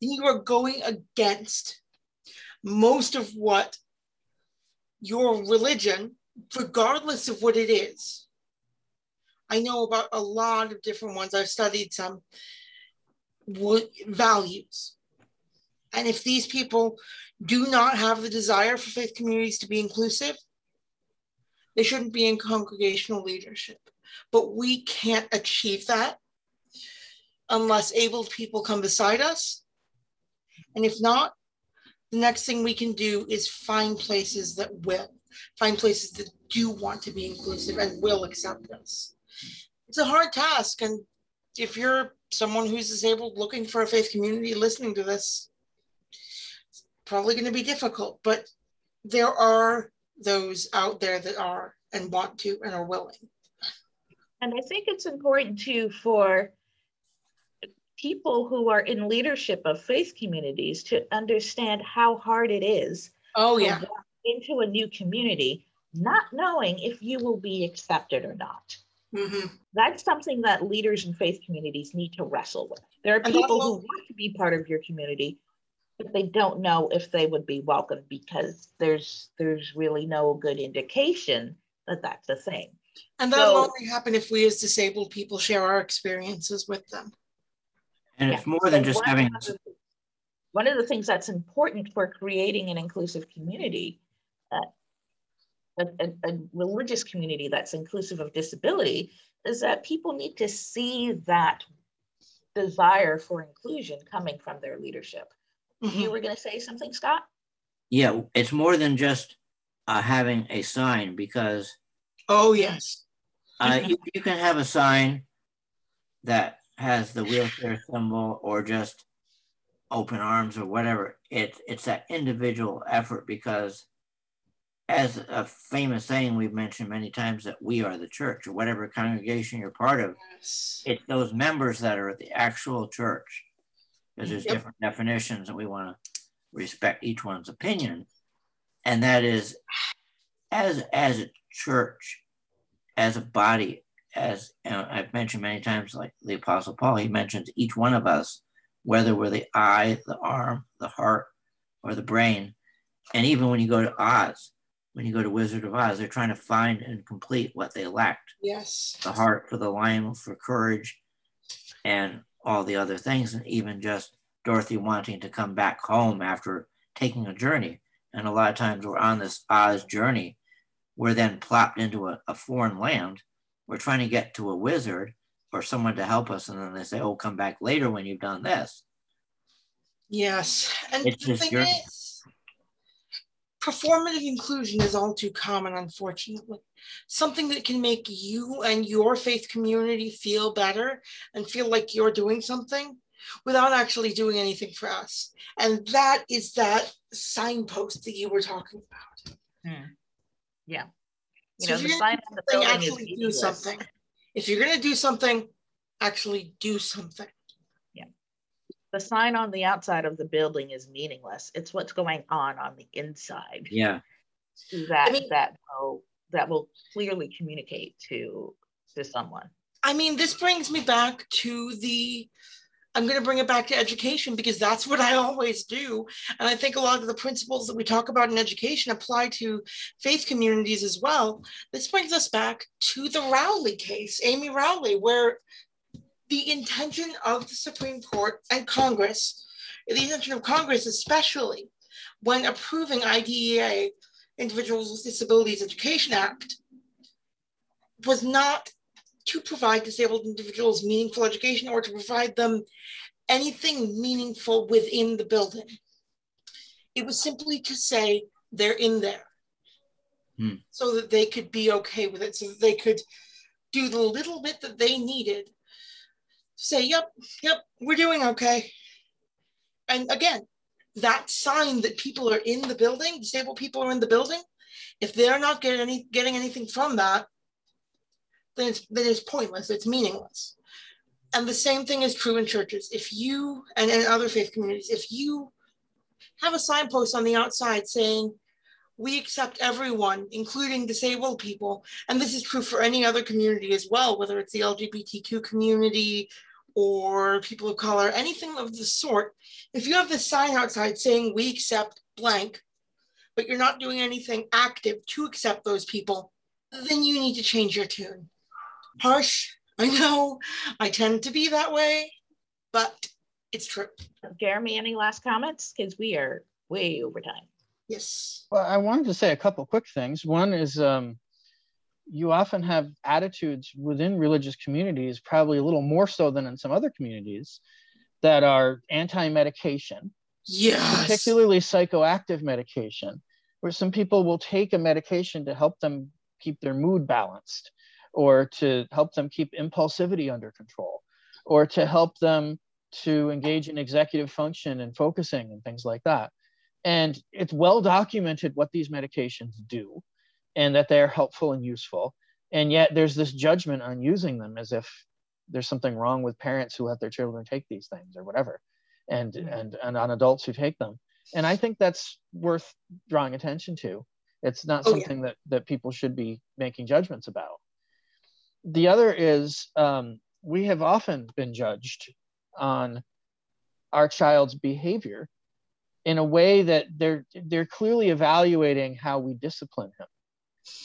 then you are going against most of what your religion, regardless of what it is. I know about a lot of different ones. I've studied some values. And if these people do not have the desire for faith communities to be inclusive, they shouldn't be in congregational leadership. But we can't achieve that unless able people come beside us. And if not, the next thing we can do is find places that will, find places that do want to be inclusive and will accept us. It's a hard task. And if you're someone who's disabled looking for a faith community listening to this, it's probably going to be difficult, but there are those out there that are and want to and are willing.
And I think it's important too for people who are in leadership of faith communities to understand how hard it is.
Oh, yeah.
Into a new community, not knowing if you will be accepted or not. Mm-hmm. That's something that leaders in faith communities need to wrestle with. There are people who want to be part of your community, but they don't know if they would be welcome because there's there's really no good indication that that's a thing.
And that'll so, only happen if we as disabled people share our experiences with them.
And yeah. it's more than just having.
one of the things that's important for creating an inclusive community, uh, a, a, a religious community that's inclusive of disability, is that people need to see that desire for inclusion coming from their leadership. Mm-hmm. You were going to say something, Scott?
Yeah, it's more than just uh, having a sign because.
Oh, yes.
Uh, you, you can have a sign that has the wheelchair symbol or just open arms or whatever. It's it's that individual effort because as a famous saying we've mentioned many times that we are the church or whatever congregation you're part of, yes. it's those members that are at the actual church. Because there's yep. different definitions and we want to respect each one's opinion. And that is as as a church, as a body, as I've mentioned many times, like the Apostle Paul, he mentions each one of us, whether we're the eye, the arm, the heart, or the brain. And even when you go to Oz, when you go to Wizard of Oz, they're trying to find and complete what they lacked.
Yes.
The heart for the lion, for courage, and all the other things, and even just Dorothy wanting to come back home after taking a journey. And a lot of times we're on this Oz journey, we're then plopped into a, a foreign land we're trying to get to a wizard or someone to help us, and then they say, "Oh, come back later when you've done this."
Yes, and it's the thing is, performative inclusion is all too common, unfortunately. Something that can make you and your faith community feel better and feel like you're doing something without actually doing anything for us. And that is that signpost that you were talking about.
Hmm. Yeah.
You so know, the sign on the building actually do something. If you're going to do something, actually do something.
Yeah. The sign on the outside of the building is meaningless. It's what's going on on the inside.
Yeah.
That I mean, that will that will clearly communicate to to someone.
I mean, this brings me back to the I'm going to bring it back to education because that's what I [LAUGHS] always do. And I think a lot of the principles that we talk about in education apply to faith communities as well. This brings us back to the Rowley case, Amy Rowley, where the intention of the Supreme Court and Congress, the intention of Congress especially, when approving IDEA, Individuals with Disabilities Education Act, was not to provide disabled individuals meaningful education or to provide them anything meaningful within the building. It was simply to say they're in there hmm. so that they could be okay with it, so that they could do the little bit that they needed say, yep, yep, we're doing okay. And again, that sign that people are in the building, disabled people are in the building, if they're not getting any getting anything from that, then it's, then it's pointless, it's meaningless. And the same thing is true in churches. If you, and in other faith communities, if you have a signpost on the outside saying, we accept everyone, including disabled people, and this is true for any other community as well, whether it's the LGBTQ community or people of color, anything of the sort. If you have this sign outside saying we accept blank, but you're not doing anything active to accept those people, then you need to change your tune harsh. I know I tend to be that way, but it's true.
Jeremy, any last comments? Because we are way over time.
Yes.
Well, I wanted to say a couple quick things. One is um, you often have attitudes within religious communities, probably a little more so than in some other communities, that are anti medication,
Yes.
particularly psychoactive medication, where some people will take a medication to help them keep their mood balanced or to help them keep impulsivity under control or to help them to engage in executive function and focusing and things like that. And it's well documented what these medications do and that they're helpful and useful. And yet there's this judgment on using them as if there's something wrong with parents who let their children take these things or whatever, and and and on adults who take them. And I think that's worth drawing attention to. It's not
Oh, yeah.
something that that people should be making judgments about. The other is um, we have often been judged on our child's behavior in a way that they're they're clearly evaluating how we discipline him.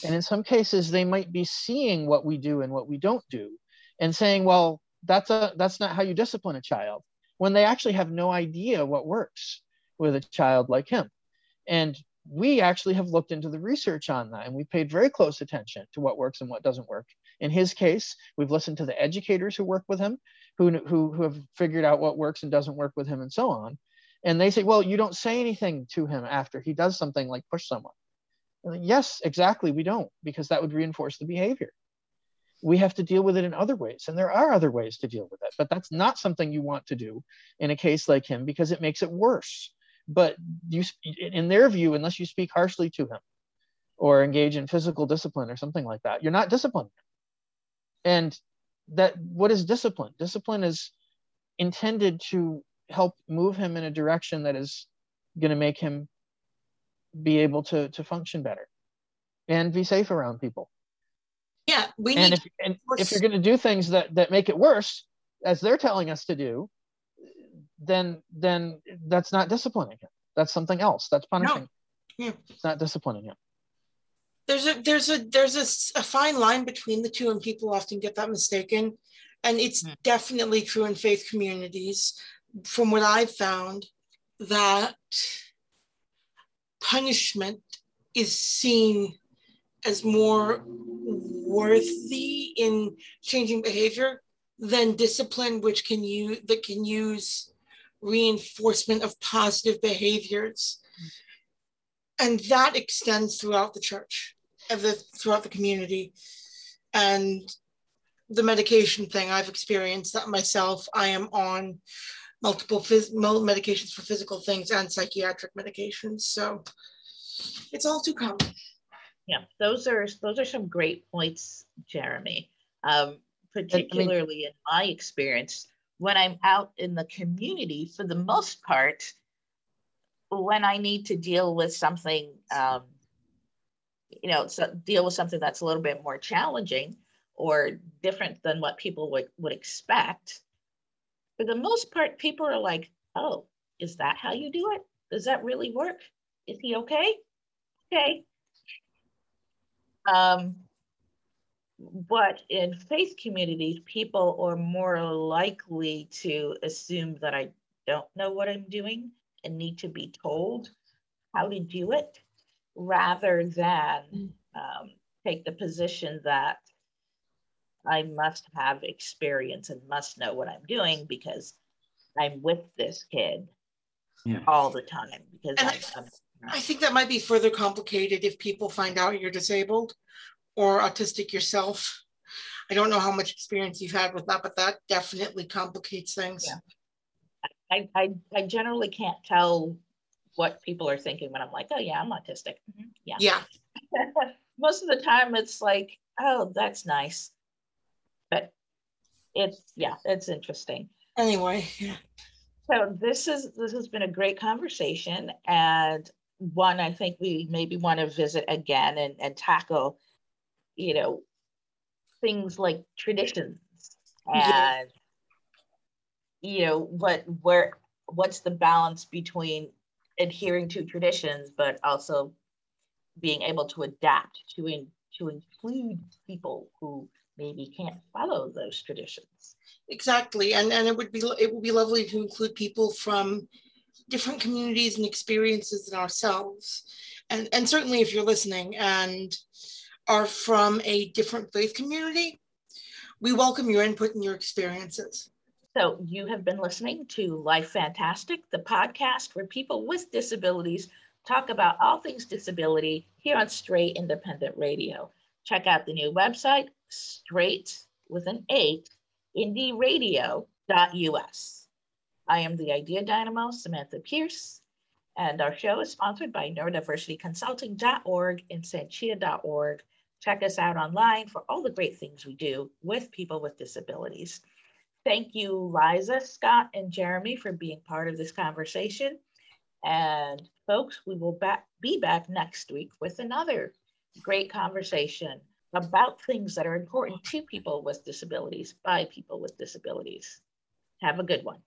And in some cases they might be seeing what we do and what we don't do and saying well that's a that's not how you discipline a child when they actually have no idea what works with a child like him. And we actually have looked into the research on that and we paid very close attention to what works and what doesn't work. In his case we've listened to the educators who work with him who, who, who have figured out what works and doesn't work with him and so on and they say well you don't say anything to him after he does something like push someone. Like, yes exactly we don't because that would reinforce the behavior. We have to deal with it in other ways and there are other ways to deal with it but that's not something you want to do in a case like him because it makes it worse. But you in their view unless you speak harshly to him or engage in physical discipline or something like that you're not disciplining him and that what is discipline? Discipline is intended to help move him in a direction that is going to make him be able to to function better and be safe around people.
Yeah, we
and
need
if, and if you're going to do things that that make it worse as they're telling us to do then then that's not disciplining him. That's something else. That's punishing
Yeah.
it's not disciplining him.
There's a there's a there's a, a fine line between the two and people often get that mistaken. And it's
Hmm.
definitely true in faith communities from what i've found that punishment is seen as more worthy in changing behavior than discipline which can use that can use reinforcement of positive behaviors. And that extends throughout the church throughout the community. And the medication thing i've experienced that myself i am on multiple phys- medications for physical things and psychiatric medications so it's all too common
Yeah, those are those are some great points, Jeremy. Um, particularly in my experience, when I'm out in the community, for the most part, when I need to deal with something, um, you know, so deal with something that's a little bit more challenging or different than what people would, would expect, for the most part, people are like, oh, is that how you do it? Does that really work? Is he okay? Okay. Um, but in faith communities, people are more likely to assume that I don't know what I'm doing and need to be told how to do it rather than um, take the position that I must have experience and must know what I'm doing because I'm with this kid
Yeah.
all the time because I'm, I'm
i think that might be further complicated if people find out you're disabled or autistic yourself i don't know how much experience you've had with that but that definitely complicates things
Yeah. I, I, I generally can't tell what people are thinking when I'm like, oh yeah, I'm autistic. Mhm, Yeah.
yeah [LAUGHS]
Most of the time it's like, oh, that's nice. But it's yeah, it's interesting.
anyway.
So this is this has been a great conversation and one I think we maybe want to visit again and, and tackle, you know, things like traditions
Yeah.
and you know what where what's the balance between adhering to traditions but also being able to adapt to in, to include people who maybe can't follow those traditions.
exactly and and it would be it would be lovely to include people from different communities and experiences than ourselves and and certainly if you're listening and are from a different faith community, we welcome your input and your experiences.
So, you have been listening to Life Fantastic, the podcast where people with disabilities talk about all things disability here on Straight Independent Radio. Check out the new website, straight with an eight, indieradio.us. I am the Idea Dynamo, Samantha Pierce, and our show is sponsored by neurodiversityconsulting.org and sanchia.org. Check us out online for all the great things we do with people with disabilities. Thank you, Liza, Scott, and Jeremy for being part of this conversation. And folks, we will back, be back next week with another great conversation about things that are important mm. to people with disabilities by people with disabilities. Have a good one.